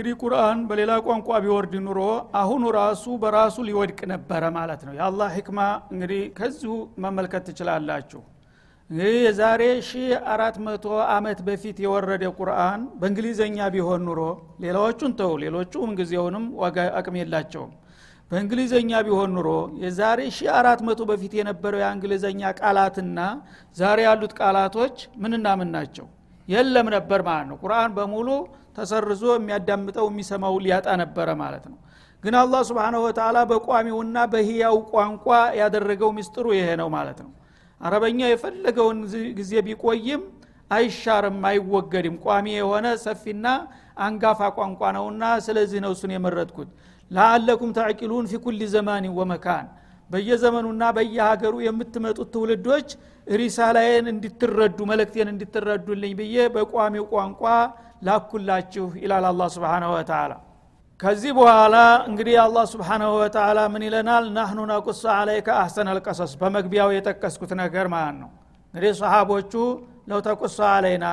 እንግዲህ ቁርአን በሌላ ቋንቋ ቢወርድ ኑሮ አሁኑ ራሱ በራሱ ሊወድቅ ነበረ ማለት ነው። የአላህ ህክማ እንግዲህ ከዚሁ መመልከት ትችላላችሁ። እንግዲህ የዛሬ ሺ አራት መቶ አመት በፊት የወረደ ቁርአን በእንግሊዘኛ ቢሆን ኑሮ ሌላዎቹን ተው ሌሎቹ ምንጊዜውንም ዋጋ አቅም የላቸውም። በእንግሊዘኛ ቢሆን ኑሮ የዛሬ ሺ አራት መቶ በፊት የነበረው የእንግሊዘኛ ቃላትና ዛሬ ያሉት ቃላቶች ምንና ምን ናቸው? የለም ነበር ማለት ነው። ቁርአን በሙሉ ተሰርዞ የሚያዳምጠው የሚሰማው ሊያጣ ነበረ ማለት ነው። ግን አላህ ስብንሁ ወተላ በቋሚውና በህያው ቋንቋ ያደረገው ምስጥሩ ይሄ ነው ማለት ነው። አረበኛ የፈለገውን ጊዜ ቢቆይም አይሻርም አይወገድም። ቋሚ የሆነ ሰፊና አንጋፋ ቋንቋ ነውና ስለዚህ ነው እሱን የመረጥኩት። ለአለኩም ተዕቂሉን ፊ ኩል ዘማን ወመካን። በየዘመኑና በየሀገሩ የምትመጡት ትውልዶች ሪሳላዬን እንድትረዱ መልእክቴን እንድትረዱልኝ ብዬ በቋሚው ቋንቋ ላኩላችሁ ይላል አላ ስብንሁ ወተላ ከዚህ በኋላ እንግዲህ አላህ ስብሓናሁ ወተላ ምን ይለናል? ናህኑ ነቁስ አለይከ አህሰን አልቀሰስ በመግቢያው የጠቀስኩት ነገር ማለት ነው። እንግዲህ ሰሃቦቹ ለው ተቁሶ አለይና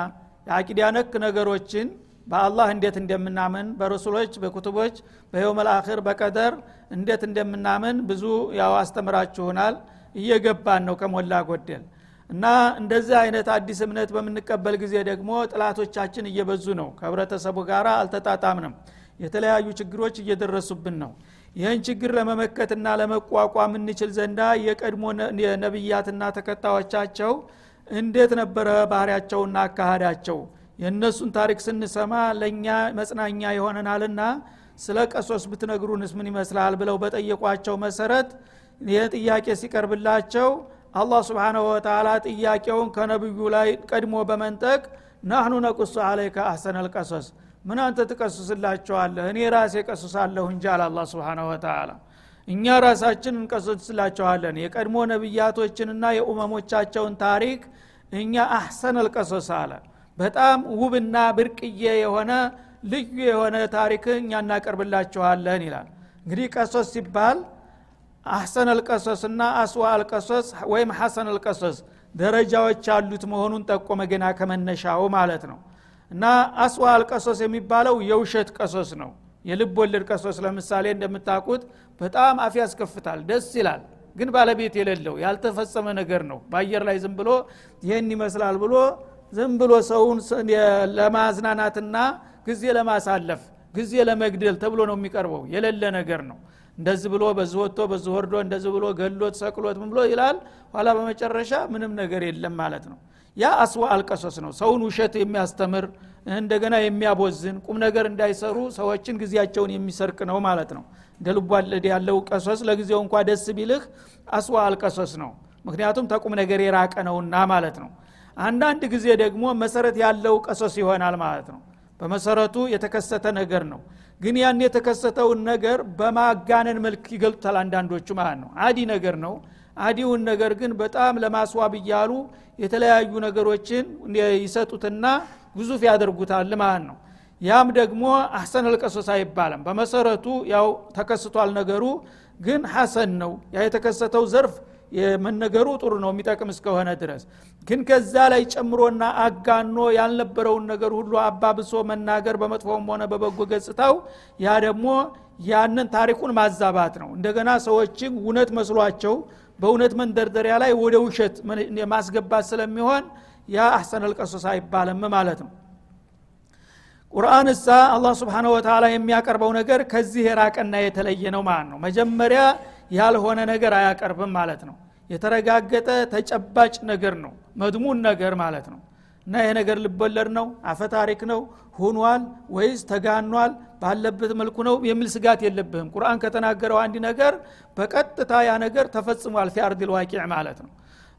የአቂዳ ነክ ነገሮችን በአላህ እንዴት እንደምናምን በረሱሎች በኩቱቦች በየውም አልአክር በቀደር እንዴት እንደምናምን ብዙ ያው አስተምራችሁናል። እየገባን ነው ከሞላ ጎደል እና እንደዚህ አይነት አዲስ እምነት በምንቀበል ጊዜ ደግሞ ጥላቶቻችን እየበዙ ነው። ከህብረተሰቡ ጋር አልተጣጣምንም። የተለያዩ ችግሮች እየደረሱብን ነው። ይህን ችግር ለመመከትና ለመቋቋም እንችል ዘንዳ የቀድሞ ነቢያትና ተከታዮቻቸው እንዴት ነበረ ባህሪያቸውና አካሃዳቸው? የእነሱን ታሪክ ስንሰማ ለእኛ መጽናኛ ይሆነናልና ስለ ቀሶስ ብትነግሩንስ ምን ይመስላል ብለው በጠየቋቸው መሰረት ይህ ጥያቄ ሲቀርብላቸው አላህ ስብሓንሁ ወተላ ጥያቄውን ከነቢዩ ላይ ቀድሞ በመንጠቅ ናህኑ ነቁሱ አለይከ አሰን አልቀሶስ ምን አንተ ትቀስስላቸዋለህ? እኔ ራሴ ቀስሳለሁ እንጂ አለ አላ ስብን ወተላ እኛ ራሳችን እንቀስስላቸዋለን። የቀድሞ ነቢያቶችንና የኡመሞቻቸውን ታሪክ እኛ አሕሰን አልቀሶስ አለ። በጣም ውብና ብርቅዬ የሆነ ልዩ የሆነ ታሪክ እኛ እናቀርብላችኋለን ይላል። እንግዲህ ቀሶስ ሲባል አሕሰን አልቀሶስ እና አስዋ አልቀሶስ ወይም ሐሰን አልቀሶስ ደረጃዎች ያሉት መሆኑን ጠቆመ ገና ከመነሻው ማለት ነው። እና አስዋ አልቀሶስ የሚባለው የውሸት ቀሶስ ነው። የልብ ወለድ ቀሶስ ለምሳሌ እንደምታውቁት በጣም አፍ ያስከፍታል ደስ ይላል። ግን ባለቤት የሌለው ያልተፈጸመ ነገር ነው። በአየር ላይ ዝም ብሎ ይህን ይመስላል ብሎ ዝም ብሎ ሰውን ለማዝናናትና ጊዜ ለማሳለፍ ጊዜ ለመግደል ተብሎ ነው የሚቀርበው። የሌለ ነገር ነው እንደዚህ ብሎ በዚህ ወጥቶ በዚህ ወርዶ እንደዚህ ብሎ ገሎት ሰቅሎት ምን ብሎ ይላል? ኋላ በመጨረሻ ምንም ነገር የለም ማለት ነው። ያ አስዋ አልቀሶስ ነው። ሰውን ውሸት የሚያስተምር እንደገና የሚያቦዝን ቁም ነገር እንዳይሰሩ ሰዎችን ጊዜያቸውን የሚሰርቅ ነው ማለት ነው። እንደ ልቧለድ ያለው ቀሶስ ለጊዜው እንኳ ደስ ቢልህ አስዋ አልቀሶስ ነው። ምክንያቱም ተቁም ነገር የራቀ ነውና ማለት ነው። አንዳንድ ጊዜ ደግሞ መሰረት ያለው ቀሶስ ይሆናል ማለት ነው በመሰረቱ የተከሰተ ነገር ነው። ግን ያን የተከሰተውን ነገር በማጋነን መልክ ይገልጡታል አንዳንዶቹ ማለት ነው። አዲ ነገር ነው። አዲውን ነገር ግን በጣም ለማስዋብ እያሉ የተለያዩ ነገሮችን ይሰጡትና ግዙፍ ያደርጉታል ማለት ነው። ያም ደግሞ አሕሰን አልቀሶስ አይባልም። በመሰረቱ ያው ተከስቷል ነገሩ ግን ሐሰን ነው። ያ የተከሰተው ዘርፍ የመነገሩ ጥሩ ነው የሚጠቅም እስከሆነ ድረስ ግን ከዛ ላይ ጨምሮና አጋኖ ያልነበረውን ነገር ሁሉ አባብሶ መናገር በመጥፎም ሆነ በበጎ ገጽታው ያ ደግሞ ያንን ታሪኩን ማዛባት ነው። እንደገና ሰዎችን እውነት መስሏቸው በእውነት መንደርደሪያ ላይ ወደ ውሸት ማስገባት ስለሚሆን ያ አሕሰን አልቀሶስ አይባልም ማለት ነው። ቁርአን እሳ አላህ ስብሓንሁ ወተላ የሚያቀርበው ነገር ከዚህ የራቀና የተለየ ነው ማለት ነው። መጀመሪያ ያልሆነ ነገር አያቀርብም ማለት ነው የተረጋገጠ ተጨባጭ ነገር ነው። መድሙን ነገር ማለት ነው። እና ይሄ ነገር ልበለድ ነው? አፈታሪክ ነው? ሁኗል ወይስ ተጋኗል? ባለበት መልኩ ነው የሚል ስጋት የለብህም። ቁርአን ከተናገረው አንድ ነገር በቀጥታ ያ ነገር ተፈጽሟል። ፊ አርድ ልዋቂዕ ማለት ነው።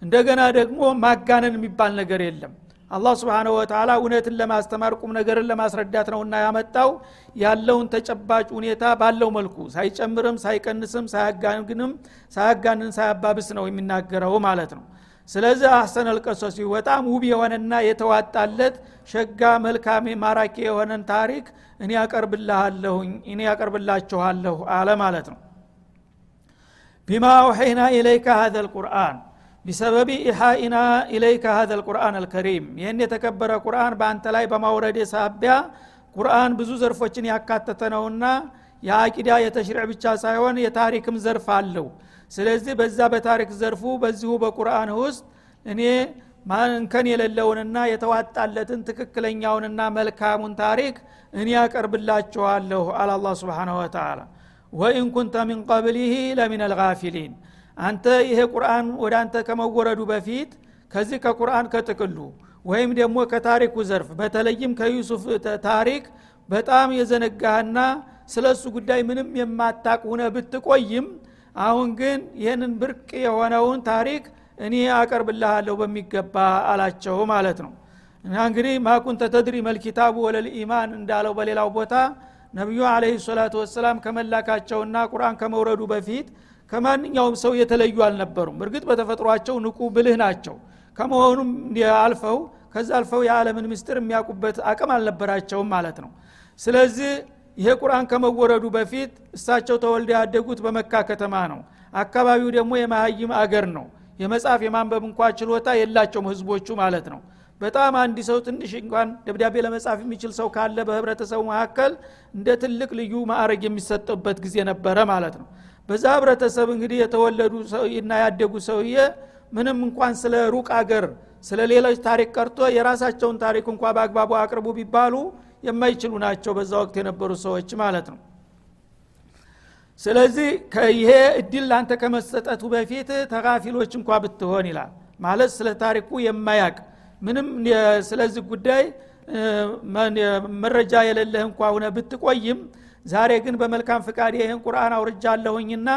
እንደገና ደግሞ ማጋነን የሚባል ነገር የለም አላህ ስብንሁ ወተላ እውነትን ለማስተማር ቁም ነገርን ለማስረዳት ነውና ያመጣው። ያለውን ተጨባጭ ሁኔታ ባለው መልኩ ሳይጨምርም ሳይቀንስም ሳያጋግንም ሳያጋንን ሳያባብስ ነው የሚናገረው ማለት ነው። ስለዚህ አሰን አልቀሶሲ በጣም ውብ የሆነና የተዋጣለት ሸጋ መልካም ማራኪ የሆነን ታሪክ እኔ ያቀርብልሃለሁኝ እኔ ያቀርብላችኋለሁ አለ ማለት ነው። ቢማ አውሐይና ኢለይከ ሀዘ ልቁርአን ቢሰበቢ ኢሓኢና ኢለይከ ሀዘ ልቁርአን አልከሪም። ይህን የተከበረ ቁርአን በአንተ ላይ በማውረድ ሳቢያ ቁርአን ብዙ ዘርፎችን ያካተተ ነውና የአቂዳ የተሽሪዕ ብቻ ሳይሆን የታሪክም ዘርፍ አለው። ስለዚህ በዛ በታሪክ ዘርፉ በዚሁ በቁርአን ውስጥ እኔ እንከን የሌለውንና የተዋጣለትን ትክክለኛውንና መልካሙን ታሪክ እኔ ያቀርብላችኋለሁ አለ አላ ስብን ወተላ ወኢን ኩንተ ሚን ቀብሊህ ለሚን አልጋፊሊን አንተ ይሄ ቁርአን ወደ አንተ ከመወረዱ በፊት ከዚህ ከቁርአን ከጥቅሉ ወይም ደግሞ ከታሪኩ ዘርፍ በተለይም ከዩሱፍ ታሪክ በጣም የዘነጋህና ስለ እሱ ጉዳይ ምንም የማታቅ ሁነ ብትቆይም አሁን ግን ይህንን ብርቅ የሆነውን ታሪክ እኔ አቀርብልሃለሁ በሚገባ አላቸው ማለት ነው። እና እንግዲህ ማኩንተ ተድሪ መልኪታቡ ወለልኢማን እንዳለው በሌላው ቦታ ነቢዩ አለህ ሰላቱ ወሰላም ከመላካቸውና ቁርአን ከመውረዱ በፊት ከማንኛውም ሰው የተለዩ አልነበሩም። እርግጥ በተፈጥሯቸው ንቁ ብልህ ናቸው። ከመሆኑም አልፈው ከዛ አልፈው የዓለምን ምስጢር የሚያውቁበት አቅም አልነበራቸውም ማለት ነው። ስለዚህ ይሄ ቁርአን ከመወረዱ በፊት እሳቸው ተወልደ ያደጉት በመካ ከተማ ነው። አካባቢው ደግሞ የመሀይም አገር ነው። የመጽሐፍ የማንበብ እንኳ ችሎታ የላቸውም ህዝቦቹ ማለት ነው። በጣም አንድ ሰው ትንሽ እንኳን ደብዳቤ ለመጻፍ የሚችል ሰው ካለ በህብረተሰቡ መካከል እንደ ትልቅ ልዩ ማዕረግ የሚሰጥበት ጊዜ ነበረ ማለት ነው በዛ ህብረተሰብ እንግዲህ የተወለዱ እና ያደጉ ሰውዬ ምንም እንኳን ስለ ሩቅ አገር ስለ ሌሎች ታሪክ ቀርቶ የራሳቸውን ታሪክ እንኳ በአግባቡ አቅርቡ ቢባሉ የማይችሉ ናቸው በዛ ወቅት የነበሩ ሰዎች ማለት ነው። ስለዚህ ይሄ እድል ላንተ ከመሰጠቱ በፊት ተጋፊሎች እንኳ ብትሆን ይላል። ማለት ስለ ታሪኩ የማያቅ ምንም ስለዚህ ጉዳይ መረጃ የሌለህ እንኳ ሁነ ብትቆይም ዛሬ ግን በመልካም ፍቃድ ይህን ቁርአን አውርጃለሁኝና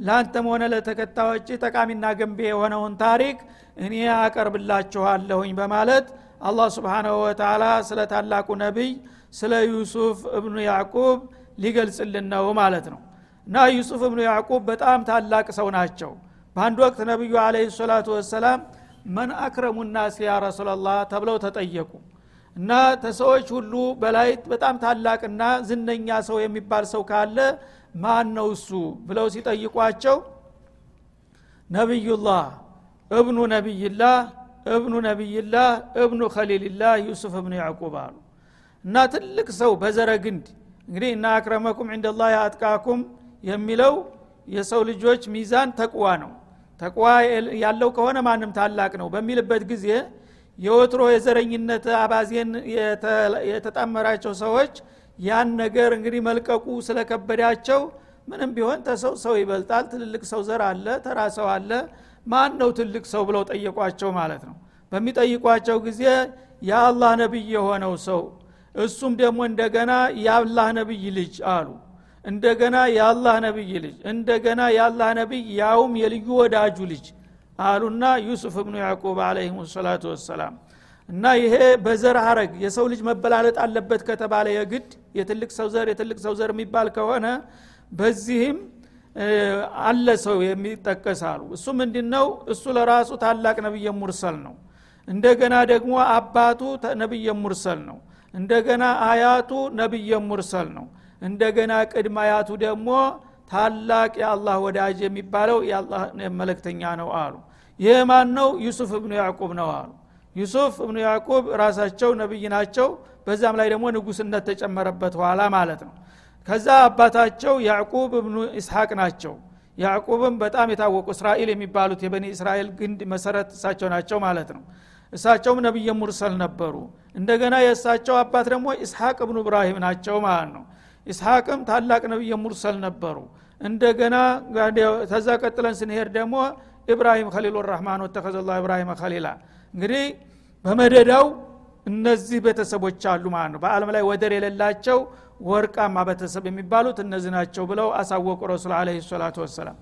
ለአንተም ሆነ ለተከታዮች ጠቃሚና ገንቢ የሆነውን ታሪክ እኔ አቀርብላችኋለሁኝ በማለት አላህ ስብሓናሁ ወተላ ስለ ታላቁ ነቢይ ስለ ዩሱፍ እብኑ ያዕቁብ ሊገልጽልን ነው ማለት ነው። እና ዩሱፍ እብኑ ያዕቁብ በጣም ታላቅ ሰው ናቸው። በአንድ ወቅት ነቢዩ አለህ ሰላቱ ወሰላም መን አክረሙ ናስ ያ ረሱላላህ ተብለው ተጠየቁ እና ተሰዎች ሁሉ በላይ በጣም ታላቅና ዝነኛ ሰው የሚባል ሰው ካለ ማን ነው እሱ ብለው ሲጠይቋቸው ነቢዩላህ እብኑ ነቢይላህ እብኑ ነቢይላህ እብኑ ከሊልላህ ዩሱፍ እብኑ ያዕቁብ አሉ። እና ትልቅ ሰው በዘረ ግንድ እንግዲህ እና አክረመኩም ዕንደላህ አጥቃኩም የሚለው የሰው ልጆች ሚዛን ተቅዋ ነው። ተቅዋ ያለው ከሆነ ማንም ታላቅ ነው በሚልበት ጊዜ የወትሮ የዘረኝነት አባዜን የተጣመራቸው ሰዎች ያን ነገር እንግዲህ መልቀቁ ስለከበዳቸው ምንም ቢሆን ተሰው ሰው ይበልጣል ትልልቅ ሰው ዘር አለ ተራ ሰው አለ። ማን ነው ትልቅ ሰው ብለው ጠየቋቸው ማለት ነው። በሚጠይቋቸው ጊዜ የአላህ ነቢይ የሆነው ሰው እሱም ደግሞ እንደገና የአላህ ነቢይ ልጅ አሉ። እንደገና የአላህ ነቢይ ልጅ እንደገና የአላህ ነቢይ ያውም የልዩ ወዳጁ ልጅ አሉና ዩሱፍ እብኑ ያዕቁብ አለህም ሰላቱ ወሰላም እና ይሄ በዘር ሀረግ የሰው ልጅ መበላለጥ አለበት ከተባለ የግድ የትልቅ ሰው ዘር የትልቅ ሰው ዘር የሚባል ከሆነ በዚህም አለ ሰው የሚጠቀስ እሱ ምንድ ነው እሱ ለራሱ ታላቅ ነቢየ ሙርሰል ነው። እንደገና ደግሞ አባቱ ነቢየ ሙርሰል ነው። እንደገና አያቱ ነቢየ ሙርሰል ነው። እንደገና ቅድመ አያቱ ደግሞ ታላቅ የአላህ ወዳጅ የሚባለው የአላህ መለክተኛ ነው አሉ ይህ ማን ነው ዩሱፍ እብኑ ያዕቁብ ነው አሉ። ዩሱፍ እብኑ ያዕቁብ ራሳቸው ነቢይ ናቸው። በዛም ላይ ደግሞ ንጉስነት ተጨመረበት ኋላ ማለት ነው። ከዛ አባታቸው ያዕቁብ እብኑ ኢስሐቅ ናቸው። ያዕቁብም በጣም የታወቁ እስራኤል የሚባሉት የበኒ እስራኤል ግንድ መሰረት እሳቸው ናቸው ማለት ነው። እሳቸውም ነቢየ ሙርሰል ነበሩ። እንደገና የእሳቸው አባት ደግሞ ኢስሐቅ እብኑ እብራሂም ናቸው ማለት ነው። ኢስሐቅም ታላቅ ነቢየ ሙርሰል ነበሩ። እንደገና ተዛ ቀጥለን ስንሄድ ደግሞ ኢብራሂም ከሊሉ ራህማን ወተከዘ ላ ኢብራሂም ከሊላ እንግዲህ በመደዳው እነዚህ ቤተሰቦች አሉ ማለት ነው። በአለም ላይ ወደር የሌላቸው ወርቃማ ቤተሰብ የሚባሉት እነዚህ ናቸው ብለው አሳወቁ ረሱል አለ ሰላቱ ወሰላም።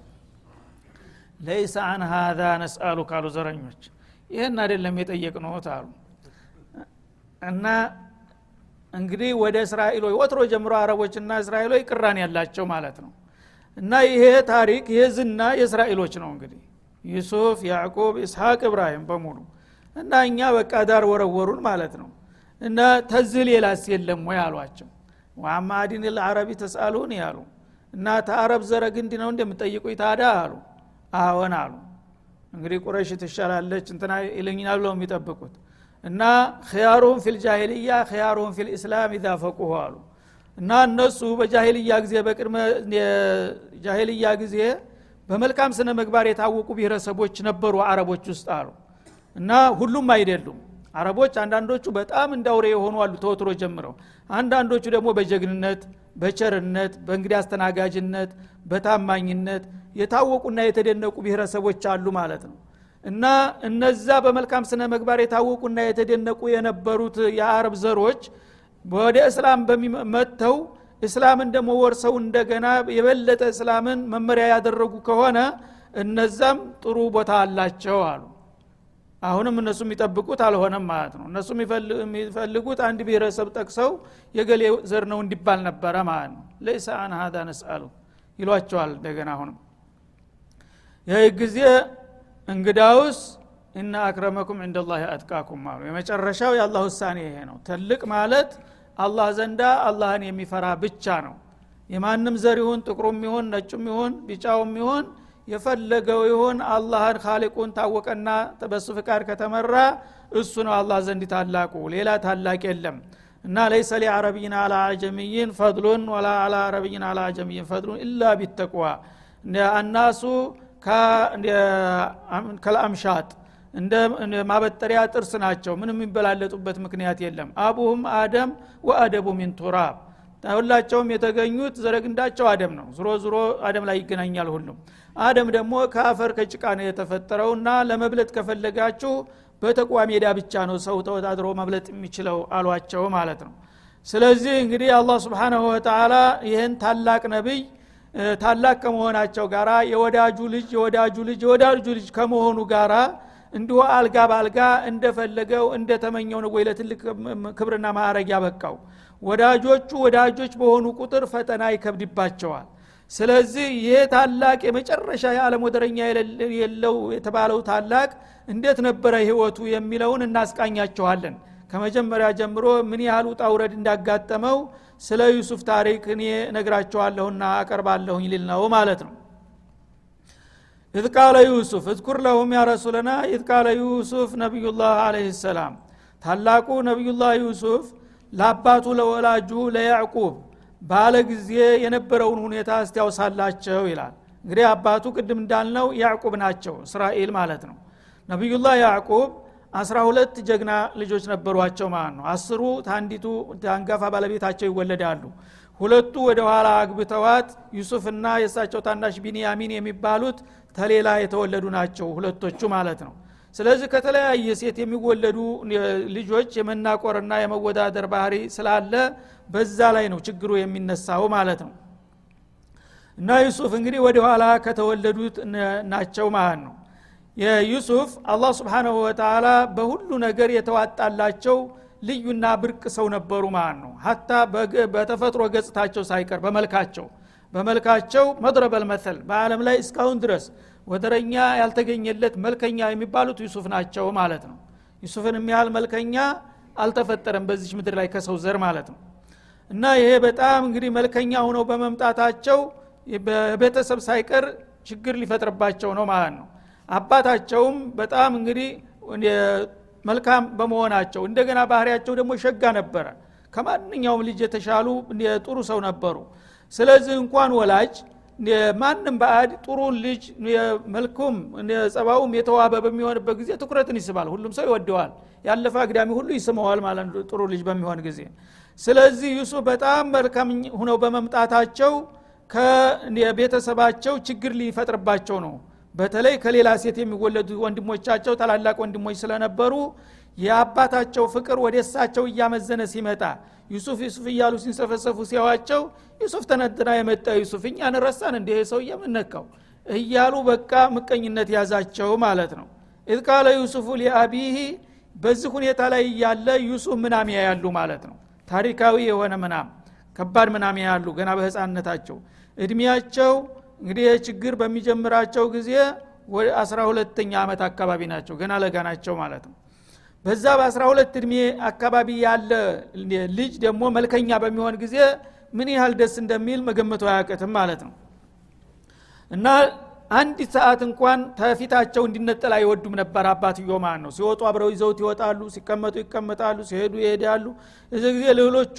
ለይሰ አን ሀዛ ነስአሉ ካሉ ዘረኞች። ይህን አይደለም የጠየቅ ነውት አሉ። እና እንግዲህ ወደ እስራኤሎች ወትሮ ጀምሮ አረቦችና እስራኤሎች ቅራን ያላቸው ማለት ነው። እና ይሄ ታሪክ ይሄ ዝና የእስራኤሎች ነው እንግዲህ ዩሱፍ ያዕቁብ ኢስሐቅ እብራሂም በሙሉ እና እኛ በቃ ዳር ወረወሩን ማለት ነው። እና ተዝህ ሌላስ የለም ወይ አሏቸው። ዋማዲን ልአረቢ ተሳሉን ያሉ እና ተአረብ ዘረ ግንድ ነው እንደምጠይቁኝ ታዳ አሉ። አዎን አሉ። እንግዲህ ቁረሽ ትሻላለች እንትና ይለኛል ብለው የሚጠብቁት እና ክያሩን ፊልጃሂልያ ክያሩን ፊልእስላም ኢዛ ፈቁሁ አሉ። እና እነሱ በጃሂልያ ጊዜ በቅድመ ጃሂልያ ጊዜ በመልካም ስነ ምግባር የታወቁ ብሔረሰቦች ነበሩ አረቦች ውስጥ አሉ። እና ሁሉም አይደሉም። አረቦች አንዳንዶቹ በጣም እንዳውሬ የሆኑ አሉ ተወትሮ ጀምረው። አንዳንዶቹ ደግሞ በጀግንነት በቸርነት በእንግዲህ አስተናጋጅነት በታማኝነት የታወቁና የተደነቁ ብሔረሰቦች አሉ ማለት ነው። እና እነዛ በመልካም ስነ ምግባር የታወቁና የተደነቁ የነበሩት የአረብ ዘሮች ወደ እስላም መጥተው እስላምን ደግሞ ወርሰው እንደገና የበለጠ እስላምን መመሪያ ያደረጉ ከሆነ እነዛም ጥሩ ቦታ አላቸው አሉ። አሁንም እነሱ የሚጠብቁት አልሆነም ማለት ነው። እነሱ የሚፈልጉት አንድ ብሔረሰብ ጠቅሰው የገሌ ዘር ነው እንዲባል ነበረ ማለት ነው። ለይሰ አን ሀዛ ነስአሉ ይሏቸዋል እንደገና አሁንም። ይህ ጊዜ እንግዳውስ እና አክረመኩም እንደ ላህ አትቃኩም አሉ። የመጨረሻው የአላህ ውሳኔ ይሄ ነው። ትልቅ ማለት አላህ ዘንዳ አላህን የሚፈራ ብቻ ነው። የማንም ዘር ይሁን ጥቁሩም ይሁን ነጩም ይሁን ቢጫውም ይሁን የፈለገው ይሁን አላህን ካሊቁን ታወቀና በሱ ፍቃድ ከተመራ እሱ ነው አላህ ዘንድ ታላቁ። ሌላ ታላቅ የለም። እና ለይሰ ሊአረብይን አላ አጀምይን ፈድሉን ወላ አላ አረብይን አላ አጀምይን ፈድሉን ኢላ ቢተቅዋ አናሱ ከልአምሻጥ እንደ ማበጠሪያ ጥርስ ናቸው። ምንም የሚበላለጡበት ምክንያት የለም። አቡሁም አደም ወአደቡ ሚን ቱራብ። ሁላቸውም የተገኙት ዘረግንዳቸው አደም ነው። ዝሮ ዝሮ አደም ላይ ይገናኛል ሁሉም። አደም ደግሞ ከአፈር ከጭቃ ነው የተፈጠረው እና ለመብለጥ ከፈለጋችሁ በተቋ ሜዳ ብቻ ነው ሰው ተወዳድሮ መብለጥ የሚችለው አሏቸው ማለት ነው። ስለዚህ እንግዲህ አላህ ስብሓናሁ ወተላ ይህን ታላቅ ነቢይ ታላቅ ከመሆናቸው ጋራ የወዳጁ ልጅ የወዳጁ ልጅ የወዳጁ ልጅ ከመሆኑ ጋራ እንዲሁ አልጋ በአልጋ እንደፈለገው እንደተመኘው ነው ወይ ለትልቅ ክብርና ማዕረግ ያበቃው? ወዳጆቹ ወዳጆች በሆኑ ቁጥር ፈተና ይከብድባቸዋል። ስለዚህ ይህ ታላቅ የመጨረሻ የዓለም ወደረኛ የለው የተባለው ታላቅ እንዴት ነበረ ህይወቱ የሚለውን እናስቃኛቸዋለን። ከመጀመሪያ ጀምሮ ምን ያህል ውጣ ውረድ እንዳጋጠመው ስለ ዩሱፍ ታሪክ እኔ ነግራቸዋለሁና አቀርባለሁኝ ሊል ነው ማለት ነው إذ قال يوسف اذكر لهم يا رسولنا إذ قال يوسف نبي الله عليه السلام። ታላቁ ነቢዩላህ ዩሱፍ ለአባቱ ለወላጁ ለያዕቁብ ባለ ጊዜ የነበረውን ሁኔታ እስቲያውሳላቸው ይላል። እንግዲህ አባቱ ቅድም እንዳልነው ያዕቁብ ናቸው እስራኤል ማለት ነው። ነቢዩላህ ያዕቁብ አስራ ሁለት ጀግና ልጆች ነበሯቸው ማለት ነው። አስሩ ታንዲቱ አንጋፋ ባለቤታቸው ይወለዳሉ ሁለቱ ወደ ኋላ አግብተዋት ዩሱፍና የእሳቸው ታናሽ ቢንያሚን የሚባሉት ተሌላ የተወለዱ ናቸው ሁለቶቹ ማለት ነው። ስለዚህ ከተለያየ ሴት የሚወለዱ ልጆች የመናቆርና የመወዳደር ባህሪ ስላለ በዛ ላይ ነው ችግሩ የሚነሳው ማለት ነው። እና ዩሱፍ እንግዲህ ወደ ኋላ ከተወለዱት ናቸው ማለት ነው። የዩሱፍ አላህ ስብሓናሁ ወተላ በሁሉ ነገር የተዋጣላቸው ልዩና ብርቅ ሰው ነበሩ ማለት ነው። ሀታ በተፈጥሮ ገጽታቸው ሳይቀር በመልካቸው። በመልካቸው መድረበል መተል በአለም ላይ እስካሁን ድረስ ወደረኛ ያልተገኘለት መልከኛ የሚባሉት ዩሱፍ ናቸው ማለት ነው። ዩሱፍን የሚያህል መልከኛ አልተፈጠረም በዚች ምድር ላይ ከሰው ዘር ማለት ነው። እና ይሄ በጣም እንግዲህ መልከኛ ሆነው በመምጣታቸው በቤተሰብ ሳይቀር ችግር ሊፈጥርባቸው ነው ማለት ነው። አባታቸውም በጣም እንግዲህ መልካም በመሆናቸው እንደገና ባህሪያቸው ደግሞ ሸጋ ነበረ። ከማንኛውም ልጅ የተሻሉ ጥሩ ሰው ነበሩ። ስለዚህ እንኳን ወላጅ ማንም በአድ ጥሩ ልጅ መልኩም ጸባውም የተዋበ በሚሆንበት ጊዜ ትኩረትን ይስባል። ሁሉም ሰው ይወደዋል። ያለፈ አግዳሚ ሁሉ ይስመዋል ማለት ጥሩ ልጅ በሚሆን ጊዜ። ስለዚህ ዩሱፍ በጣም መልካም ሁነው በመምጣታቸው ከቤተሰባቸው ችግር ሊፈጥርባቸው ነው በተለይ ከሌላ ሴት የሚወለዱ ወንድሞቻቸው ታላላቅ ወንድሞች ስለነበሩ የአባታቸው ፍቅር ወደ እሳቸው እያመዘነ ሲመጣ ዩሱፍ ዩሱፍ እያሉ ሲንሰፈሰፉ ሲያዋቸው ዩሱፍ ተነጥና የመጣ ዩሱፍ እኛን ረሳን እንደ ሰው የምነካው እያሉ በቃ ምቀኝነት ያዛቸው ማለት ነው። إذ قال يوسف لأبيه በዚህ ሁኔታ ላይ እያለ ዩሱፍ منام ያያሉ ማለት ነው። ታሪካዊ የሆነ منام ከባድ منام ያያሉ ገና በህፃንነታቸው። እድሜያቸው እንግዲህ ችግር በሚጀምራቸው ጊዜ ወደ አስራ ሁለተኛ ዓመት አካባቢ ናቸው ገና ለጋ ናቸው ማለት ነው። በዛ በአስራ ሁለት እድሜ አካባቢ ያለ ልጅ ደግሞ መልከኛ በሚሆን ጊዜ ምን ያህል ደስ እንደሚል መገመቱ አያቅትም ማለት ነው። እና አንድ ሰዓት እንኳን ተፊታቸው እንዲነጠል አይወዱም ነበር አባትዮ ማለት ነው። ሲወጡ አብረው ይዘውት ይወጣሉ ሲቀመጡ ይቀመጣሉ ሲሄዱ ይሄዳሉ። እዚህ ጊዜ ሌሎቹ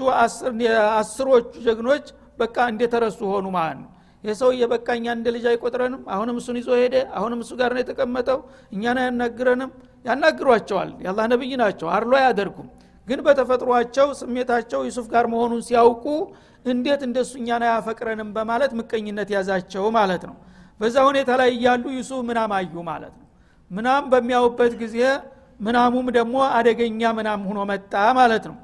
አስሮቹ ጀግኖች በቃ እንደተረሱ ሆኑ ማለት ነው የሰውዬ በቃ እኛ እንደ ልጅ አይቆጥረንም? አሁንም እሱን ይዞ ሄደ? አሁንም እሱ ጋር ነው የተቀመጠው? እኛን አያናግረንም ያናግሯቸዋል። ያላህ ነብይ ናቸው። አርሎ አያደርጉም። ግን በተፈጥሯቸው ስሜታቸው ዩሱፍ ጋር መሆኑን ሲያውቁ እንዴት እንደሱ እኛን አያፈቅረንም በማለት ምቀኝነት ያዛቸው ማለት ነው። በዛ ሁኔታ ላይ እያሉ ዩሱፍ ምናም አዩ ማለት ነው። ምናም በሚያውበት ጊዜ ምናሙም ደግሞ አደገኛ ምናም ሁኖ መጣ ማለት ነው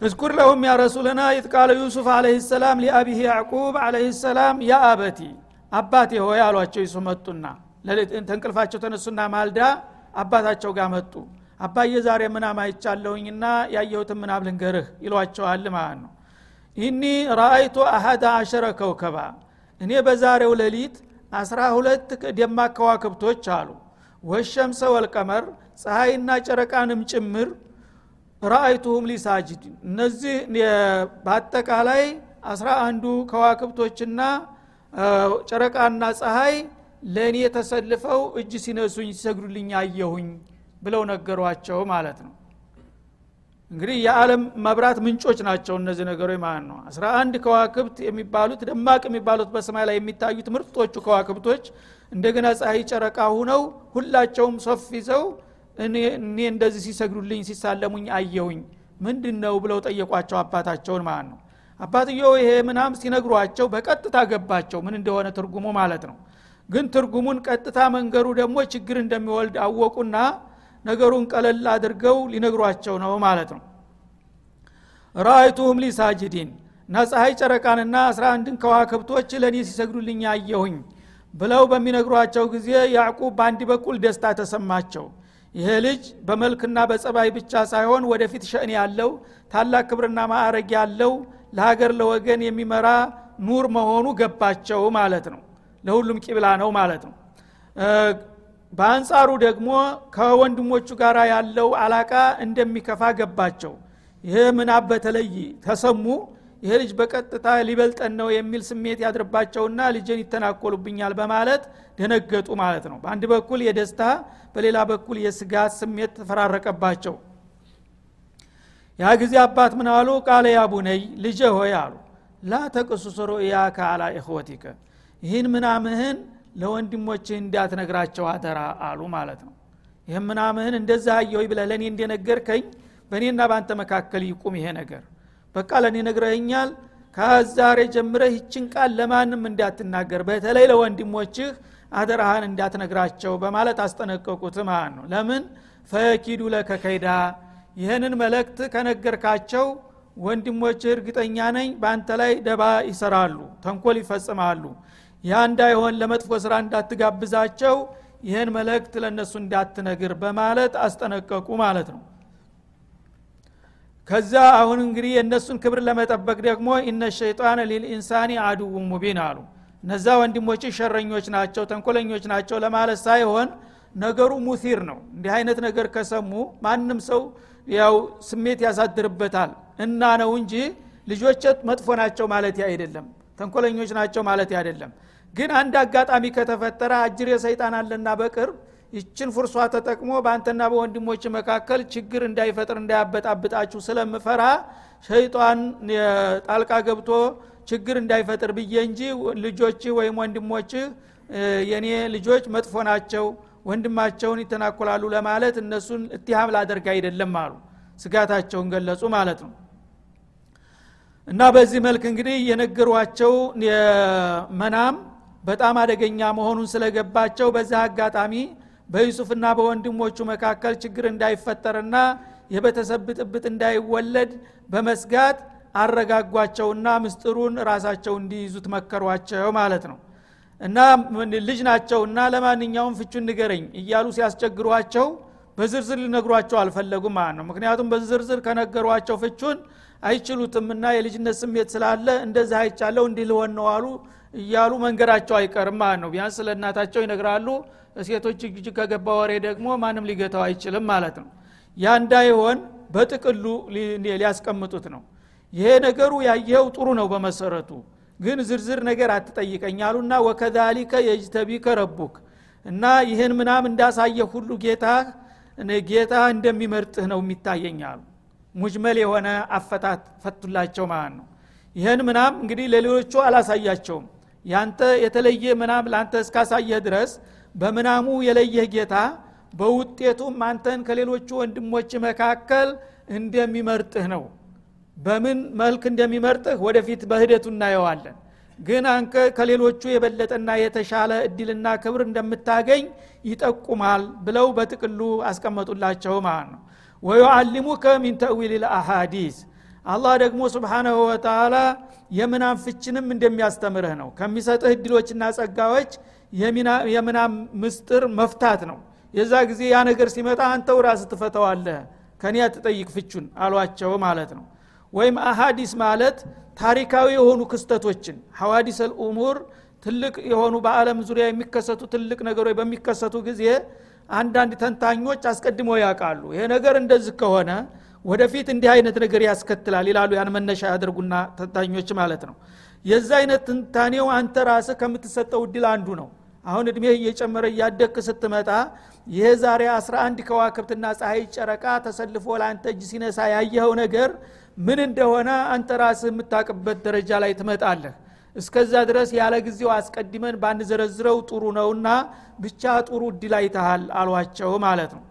እዝኩር ለሁም ያ ረሱልና ኢትቃለ ዩሱፍ አለህ ሰላም ሊአቢህ ያዕቁብ አለህ ሰላም ያ አበቲ አባቴ ሆይ አሏቸው ዩሱፍ መጡና። ተንቅልፋቸው ተነሱና ማልዳ አባታቸው ጋር መጡ። አባዬ ዛሬ ምናም አይቻለሁኝና ያየሁትን ምናም ልንገርህ ይሏቸዋል ማለት ነው። ኢኒ ራአይቱ አሀዳ አሸረ ከውከባ እኔ በዛሬው ሌሊት አስራ ሁለት ደማቅ ከዋክብቶች አሉ። ወሸምሰ ወልቀመር ፀሐይና ጨረቃንም ጭምር ራአይቱሁም ሊሳጅድ። እነዚህ በአጠቃላይ አስራ አንዱ ከዋክብቶችና ጨረቃና ፀሐይ ለእኔ ተሰልፈው እጅ ሲነሱኝ ሲሰግዱልኝ አየሁኝ ብለው ነገሯቸው ማለት ነው። እንግዲህ የዓለም መብራት ምንጮች ናቸው እነዚህ ነገሮች ማለት ነው። አስራ አንድ ከዋክብት የሚባሉት ደማቅ የሚባሉት በሰማይ ላይ የሚታዩት ምርጦቹ ከዋክብቶች እንደገና ፀሐይ ጨረቃ ሁነው ሁላቸውም ሶፍ ይዘው እኔ እንደዚህ ሲሰግዱልኝ ሲሳለሙኝ አየሁኝ። ምንድን ነው ብለው ጠየቋቸው አባታቸውን ማለት ነው። አባትየው ይሄ ምናም ሲነግሯቸው በቀጥታ ገባቸው ምን እንደሆነ ትርጉሙ ማለት ነው። ግን ትርጉሙን ቀጥታ መንገሩ ደግሞ ችግር እንደሚወልድ አወቁና ነገሩን ቀለል አድርገው ሊነግሯቸው ነው ማለት ነው። ራአይቱሁም ሊሳጅዲን እና ፀሐይ ጨረቃንና አስራ አንድን ከዋክብቶች ለእኔ ሲሰግዱልኝ አየሁኝ ብለው በሚነግሯቸው ጊዜ ያዕቁብ በአንድ በኩል ደስታ ተሰማቸው ይሄ ልጅ በመልክና በጸባይ ብቻ ሳይሆን ወደፊት ሸእን ያለው ታላቅ ክብርና ማዕረግ ያለው ለሀገር ለወገን የሚመራ ኑር መሆኑ ገባቸው ማለት ነው። ለሁሉም ቂብላ ነው ማለት ነው። በአንጻሩ ደግሞ ከወንድሞቹ ጋር ያለው አላቃ እንደሚከፋ ገባቸው። ይህ ምናብ በተለይ ተሰሙ ይሄ ልጅ በቀጥታ ሊበልጠን ነው የሚል ስሜት ያድርባቸውና ልጅን ይተናኮሉብኛል በማለት ደነገጡ ማለት ነው። በአንድ በኩል የደስታ በሌላ በኩል የስጋት ስሜት ተፈራረቀባቸው። ያ ጊዜ አባት ምን አሉ? ቃለ ያቡነይ ልጀ ሆይ አሉ። ላ ተቅሱስ ሩእያከ አላ ኢኽወቲከ። ይህን ምናምህን ለወንድሞችህ እንዳትነግራቸው አደራ አሉ ማለት ነው። ይህም ምናምህን እንደዛ አየሆይ ብለ ለእኔ እንደነገርከኝ በእኔና በአንተ መካከል ይቁም ይሄ ነገር በቃ ለእኔ ነግረኛል ከዛሬ ጀምረህ ይችን ቃል ለማንም እንዳትናገር በተለይ ለወንድሞችህ አደራህን እንዳትነግራቸው በማለት አስጠነቀቁት ማለት ነው። ለምን? ፈኪዱ ለከ ከይዳ። ይህንን መልእክት ከነገርካቸው ወንድሞችህ እርግጠኛ ነኝ በአንተ ላይ ደባ ይሰራሉ ተንኮል ይፈጽማሉ። ያ እንዳይሆን ለመጥፎ ስራ እንዳትጋብዛቸው ይህን መልእክት ለእነሱ እንዳትነግር በማለት አስጠነቀቁ ማለት ነው ከዛ አሁን እንግዲህ የእነሱን ክብር ለመጠበቅ ደግሞ ኢነ ሸይጣን ሊልኢንሳኒ አድው ሙቢን አሉ። እነዛ ወንድሞች ሸረኞች ናቸው ተንኮለኞች ናቸው ለማለት ሳይሆን ነገሩ ሙሲር ነው። እንዲህ አይነት ነገር ከሰሙ ማንም ሰው ያው ስሜት ያሳድርበታል። እና ነው እንጂ ልጆች መጥፎ ናቸው ማለት አይደለም ተንኮለኞች ናቸው ማለት አይደለም። ግን አንድ አጋጣሚ ከተፈጠረ አጅር የሰይጣን አለና በቅርብ ይችን ፍርሷ ተጠቅሞ በአንተና በወንድሞች መካከል ችግር እንዳይፈጥር እንዳያበጣብጣችሁ ስለምፈራ ሸይጣን ጣልቃ ገብቶ ችግር እንዳይፈጥር ብዬ እንጂ ልጆች ወይም ወንድሞች የኔ ልጆች መጥፎ ናቸው ወንድማቸውን ይተናኮላሉ ለማለት እነሱን እትሃም ላደርግ አይደለም አሉ። ስጋታቸውን ገለጹ ማለት ነው። እና በዚህ መልክ እንግዲህ የነገሯቸው መናም በጣም አደገኛ መሆኑን ስለገባቸው በዛ አጋጣሚ በዩሱፍና በወንድሞቹ መካከል ችግር እንዳይፈጠርና የቤተሰብ ብጥብጥ እንዳይወለድ በመስጋት አረጋጓቸውና ምስጢሩን ራሳቸው እንዲይዙት መከሯቸው ማለት ነው። እና ልጅ ናቸውና ለማንኛውም ፍቹን ንገረኝ እያሉ ሲያስቸግሯቸው በዝርዝር ሊነግሯቸው አልፈለጉም ማለት ነው። ምክንያቱም በዝርዝር ከነገሯቸው ፍቹን አይችሉትምና የልጅነት ስሜት ስላለ እንደዚህ አይቻለው እንዲህ ልሆን ነው አሉ እያሉ መንገዳቸው አይቀርም ማለት ነው። ቢያንስ ስለ እናታቸው ይነግራሉ ሴቶች እጅ ከገባ ወሬ ደግሞ ማንም ሊገታው አይችልም ማለት ነው። ያ እንዳይሆን በጥቅሉ ሊያስቀምጡት ነው። ይሄ ነገሩ ያየው ጥሩ ነው በመሰረቱ። ግን ዝርዝር ነገር አትጠይቀኝ አሉና ወከዛሊከ የጅተቢከ ረቡክ እና ይህን ምናም እንዳሳየ ሁሉ ጌታ ጌታ እንደሚመርጥህ ነው የሚታየኝ ሙጅመል የሆነ አፈታት ፈቱላቸው ማለት ነው። ይህን ምናም እንግዲህ ለሌሎቹ አላሳያቸውም። ያንተ የተለየ ምናም ለአንተ እስካሳየህ ድረስ በምናሙ የለየህ ጌታ በውጤቱም አንተን ከሌሎቹ ወንድሞች መካከል እንደሚመርጥህ ነው። በምን መልክ እንደሚመርጥህ ወደፊት በሂደቱ እናየዋለን። ግን አንከ ከሌሎቹ የበለጠና የተሻለ እድልና ክብር እንደምታገኝ ይጠቁማል ብለው በጥቅሉ አስቀመጡላቸው ማለት ነው። ወዩአሊሙከ ሚን ተእዊል ልአሃዲስ አላህ ደግሞ ስብሓናሁ ወተላ የምናም ፍችንም እንደሚያስተምርህ ነው። ከሚሰጥህ እድሎችና ጸጋዎች የምናም ምስጥር መፍታት ነው። የዛ ጊዜ ያ ነገር ሲመጣ አንተው ራስ ትፈተዋለህ ከኔ አትጠይቅ ፍቹን አሏቸው ማለት ነው። ወይም አሃዲስ ማለት ታሪካዊ የሆኑ ክስተቶችን ሐዋዲስ አልኡሙር ትልቅ የሆኑ በአለም ዙሪያ የሚከሰቱ ትልቅ ነገሮች በሚከሰቱ ጊዜ አንዳንድ ተንታኞች አስቀድመው ያውቃሉ። ይሄ ነገር እንደዚህ ከሆነ ወደፊት እንዲህ አይነት ነገር ያስከትላል ይላሉ። ያን መነሻ ያደርጉና ተንታኞች ማለት ነው የዛ አይነት ትንታኔው አንተ ራስህ ከምትሰጠው እድል አንዱ ነው። አሁን እድሜ እየጨመረ እያደክ ስትመጣ ይሄ ዛሬ 11 ከዋክብትና ፀሐይ ጨረቃ ተሰልፎ ለአንተ እጅ ሲነሳ ያየኸው ነገር ምን እንደሆነ አንተ ራስህ የምታቅበት ደረጃ ላይ ትመጣለህ። እስከዛ ድረስ ያለ ጊዜው አስቀድመን ባንዘረዝረው ጥሩ ነውና ብቻ ጥሩ እድል አይተሃል አሏቸው ማለት ነው።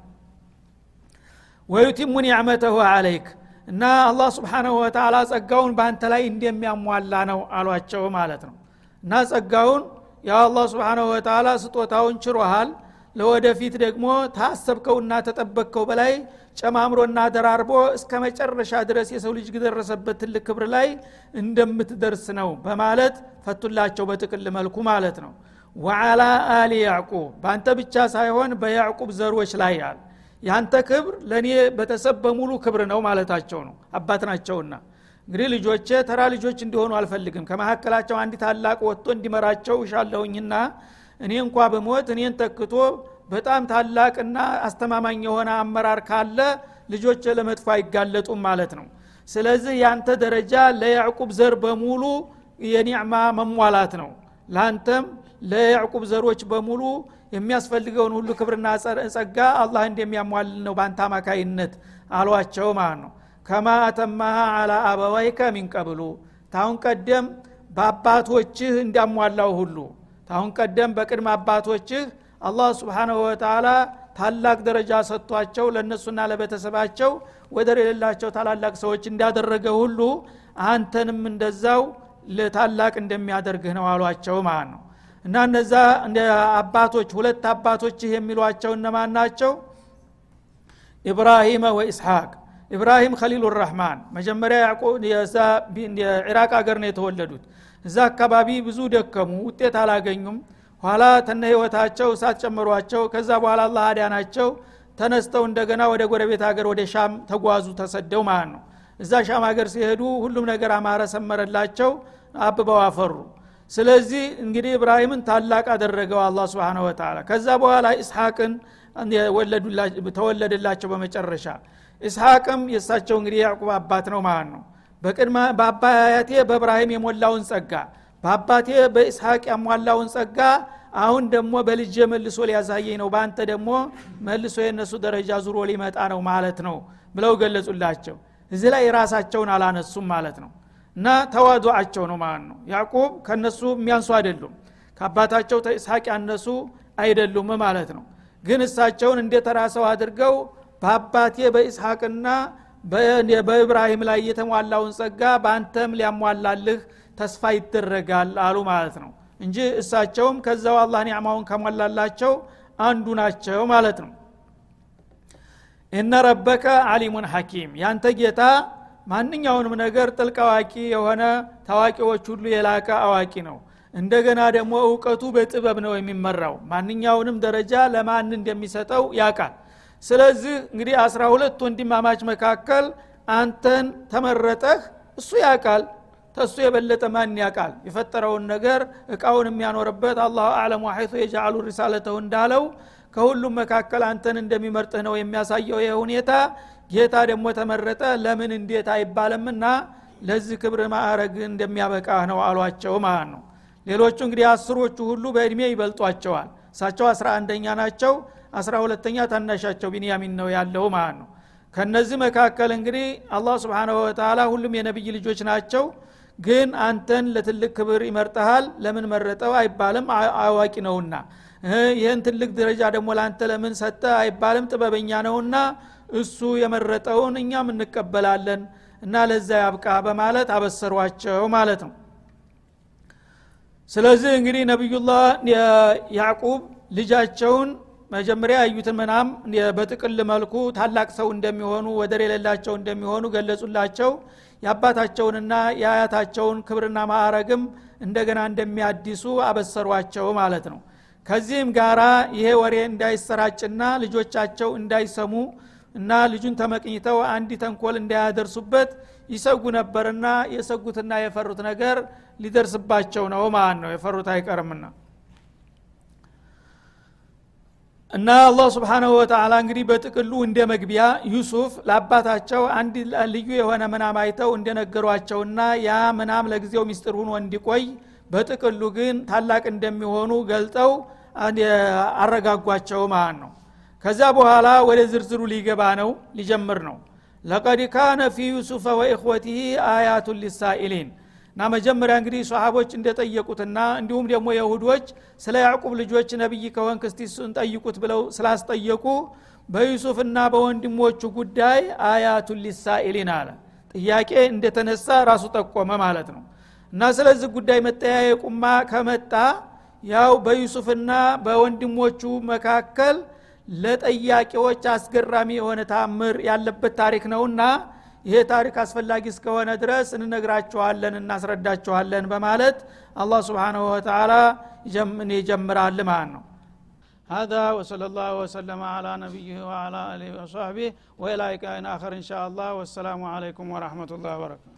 ወዩቲሙ ኒዕመተሁ አለይክ እና አላህ ስብሓናሁ ወተላ ጸጋውን በአንተ ላይ እንደሚያሟላ ነው አሏቸው ማለት ነው። እና ጸጋውን ያው አላህ ስብሓናሁ ወተላ ስጦታውን ችሮሃል። ለወደፊት ደግሞ ታሰብከውና ተጠበቅከው በላይ ጨማምሮና ደራርቦ እስከ መጨረሻ ድረስ የሰው ልጅ ደረሰበት ትልቅ ክብር ላይ እንደምትደርስ ነው በማለት ፈቱላቸው በጥቅል መልኩ ማለት ነው። ወዓላ አሊ ያዕቁብ በአንተ ብቻ ሳይሆን በያዕቁብ ዘሮች ላይ አል ያንተ ክብር ለእኔ በተሰብ በሙሉ ክብር ነው ማለታቸው ነው። አባት ናቸውና። እንግዲህ ልጆቼ ተራ ልጆች እንዲሆኑ አልፈልግም። ከመካከላቸው አንድ ታላቅ ወጥቶ እንዲመራቸው እሻለሁኝና እኔ እንኳ በሞት እኔን ተክቶ በጣም ታላቅና አስተማማኝ የሆነ አመራር ካለ ልጆች ለመጥፎ አይጋለጡም ማለት ነው። ስለዚህ ያንተ ደረጃ ለያዕቁብ ዘር በሙሉ የኒዕማ መሟላት ነው። ለአንተም ለያዕቁብ ዘሮች በሙሉ የሚያስፈልገውን ሁሉ ክብርና ጸጋ አላህ እንደሚያሟል ነው በአንተ አማካይነት አሏቸው ማለት ነው። ከማ አተማሃ አላ አበዋይከ ሚንቀብሉ ታሁን ቀደም በአባቶችህ እንዳሟላው ሁሉ ታሁን ቀደም በቅድመ አባቶችህ አላህ ስብሓናሁ ወተላ ታላቅ ደረጃ ሰጥቷቸው ለእነሱና ለቤተሰባቸው ወደር የሌላቸው ታላላቅ ሰዎች እንዳደረገ ሁሉ አንተንም እንደዛው ታላቅ እንደሚያደርግህ ነው አሏቸው ማለት ነው እና እነዛ አባቶች ሁለት አባቶችህ የሚሏቸው እነማን ናቸው? ኢብራሂመ ወኢስሐቅ። ኢብራሂም ከሊሉ ራህማን መጀመሪያ የኢራቅ ሀገር ነው የተወለዱት። እዛ አካባቢ ብዙ ደከሙ ውጤት አላገኙም። ኋላ ተነ ህይወታቸው እሳት ጨመሯቸው። ከዛ በኋላ አላህ አዳናቸው። ተነስተው እንደገና ወደ ጎረቤት ሀገር ወደ ሻም ተጓዙ ተሰደው ማለት ነው። እዛ ሻም ሀገር ሲሄዱ ሁሉም ነገር አማረ ሰመረላቸው አብበው አፈሩ ስለዚህ እንግዲህ ኢብራሂምን ታላቅ አደረገው አላ ስብን ወተላ ከዛ በኋላ ኢስሐቅን ተወለደላቸው በመጨረሻ። ኢስሐቅም የእሳቸው እንግዲህ ያዕቁብ አባት ነው ማለት ነው። በቅድመ በአባያቴ በእብራሂም የሞላውን ጸጋ በአባቴ በኢስሐቅ ያሟላውን ጸጋ አሁን ደግሞ በልጅ መልሶ ሊያሳየኝ ነው በአንተ ደግሞ መልሶ የእነሱ ደረጃ ዙሮ ሊመጣ ነው ማለት ነው ብለው ገለጹላቸው። እዚህ ላይ ራሳቸውን አላነሱም ማለት ነው እና ተዋዱአቸው ነው ማለት ነው። ያዕቁብ ከነሱ የሚያንሱ አይደሉም። ከአባታቸው ተኢስሐቅ ያነሱ አይደሉም ማለት ነው። ግን እሳቸውን እንደ ተራ አድርገው በአባቴ በኢስሐቅና በኢብራሂም ላይ የተሟላውን ጸጋ በአንተም ሊያሟላልህ ተስፋ ይደረጋል አሉ ማለት ነው እንጂ እሳቸውም ከዛው አላህ ኒዕማውን ከሞላላቸው አንዱ ናቸው ማለት ነው። እነ ረበከ አሊሙን ሐኪም። ያንተ ጌታ ማንኛውንም ነገር ጥልቅ አዋቂ የሆነ ታዋቂዎች ሁሉ የላቀ አዋቂ ነው። እንደገና ደግሞ እውቀቱ በጥበብ ነው የሚመራው። ማንኛውንም ደረጃ ለማን እንደሚሰጠው ያቃል ስለዚህ እንግዲህ አስራ ሁለት ወንድማማች መካከል አንተን ተመረጠህ እሱ ያቃል ተሱ የበለጠ ማን ያቃል የፈጠረውን ነገር እቃውን የሚያኖርበት አላሁ አለም ሐይቱ የጃአሉ ሪሳለተው እንዳለው ከሁሉም መካከል አንተን እንደሚመርጥህ ነው የሚያሳየው ይህ ሁኔታ ጌታ ደግሞ ተመረጠ። ለምን እንዴት አይባልምና ለዚህ ክብር ማዕረግ እንደሚያበቃህ ነው አሏቸው ማለት ነው። ሌሎቹ እንግዲህ አስሮቹ ሁሉ በእድሜ ይበልጧቸዋል። እሳቸው አስራ አንደኛ ናቸው አስራ ሁለተኛ ታናሻቸው ቢንያሚን ነው ያለው ማለት ነው። ከነዚህ መካከል እንግዲህ አላህ ስብንሁ ወተላ ሁሉም የነቢይ ልጆች ናቸው። ግን አንተን ለትልቅ ክብር ይመርጠሃል። ለምን መረጠው አይባልም አዋቂ ነውና። ይህን ትልቅ ደረጃ ደግሞ ለአንተ ለምን ሰጠ አይባልም ጥበበኛ ነውና እሱ የመረጠውን እኛም እንቀበላለን እና ለዛ ያብቃ በማለት አበሰሯቸው ማለት ነው። ስለዚህ እንግዲህ ነቢዩላህ ያዕቁብ ልጃቸውን መጀመሪያ ያዩትን መናም በጥቅል መልኩ ታላቅ ሰው እንደሚሆኑ ወደር የሌላቸው እንደሚሆኑ ገለጹላቸው። የአባታቸውንና የአያታቸውን ክብርና ማዕረግም እንደገና እንደሚያዲሱ አበሰሯቸው ማለት ነው። ከዚህም ጋራ ይሄ ወሬ እንዳይሰራጭና ልጆቻቸው እንዳይሰሙ እና ልጁን ተመቅኝተው አንዲ ተንኮል እንዳያደርሱበት ይሰጉ ነበርና የሰጉትና የፈሩት ነገር ሊደርስባቸው ነው ማለት ነው። የፈሩት አይቀርምና እና አላህ ስብሓናሁ ወተላ እንግዲህ በጥቅሉ እንደ መግቢያ ዩሱፍ ለአባታቸው አንድ ልዩ የሆነ ምናም አይተው እንደነገሯቸውና ያ ምናም ለጊዜው ሚስጥር ሁኖ እንዲቆይ በጥቅሉ ግን ታላቅ እንደሚሆኑ ገልጠው አረጋጓቸው ማለት ነው ከዛ በኋላ ወደ ዝርዝሩ ሊገባ ነው ሊጀምር ነው። ለቀድ ካነ ፊ ዩሱፈ ወኢኽወቲህ አያቱን ሊሳኢሊን። እና መጀመሪያ እንግዲህ ሰሃቦች እንደጠየቁትና እንዲሁም ደግሞ የሁዶች ስለ ያዕቁብ ልጆች ነቢይ ከሆንክ እስቲ ጠይቁት ብለው ስላስጠየቁ በዩሱፍና በወንድሞቹ ጉዳይ አያቱን ሊሳኢሊን አለ። ጥያቄ እንደተነሳ ራሱ ጠቆመ ማለት ነው። እና ስለዚህ ጉዳይ መጠያየቁማ ከመጣ ያው በዩሱፍና በወንድሞቹ መካከል ለጠያቂዎች አስገራሚ የሆነ ታምር ያለበት ታሪክ ነውና ይሄ ታሪክ አስፈላጊ እስከሆነ ድረስ እንነግራችኋለን እናስረዳችኋለን በማለት አላህ ስብሓንሁ ወተላ ይጀምራል ማለት ነው هذا وصلى الله وسلم على نبيه وعلى اله وصحبه والى لقاء اخر ان شاء الله والسلام عليكم ورحمه الله وبركاته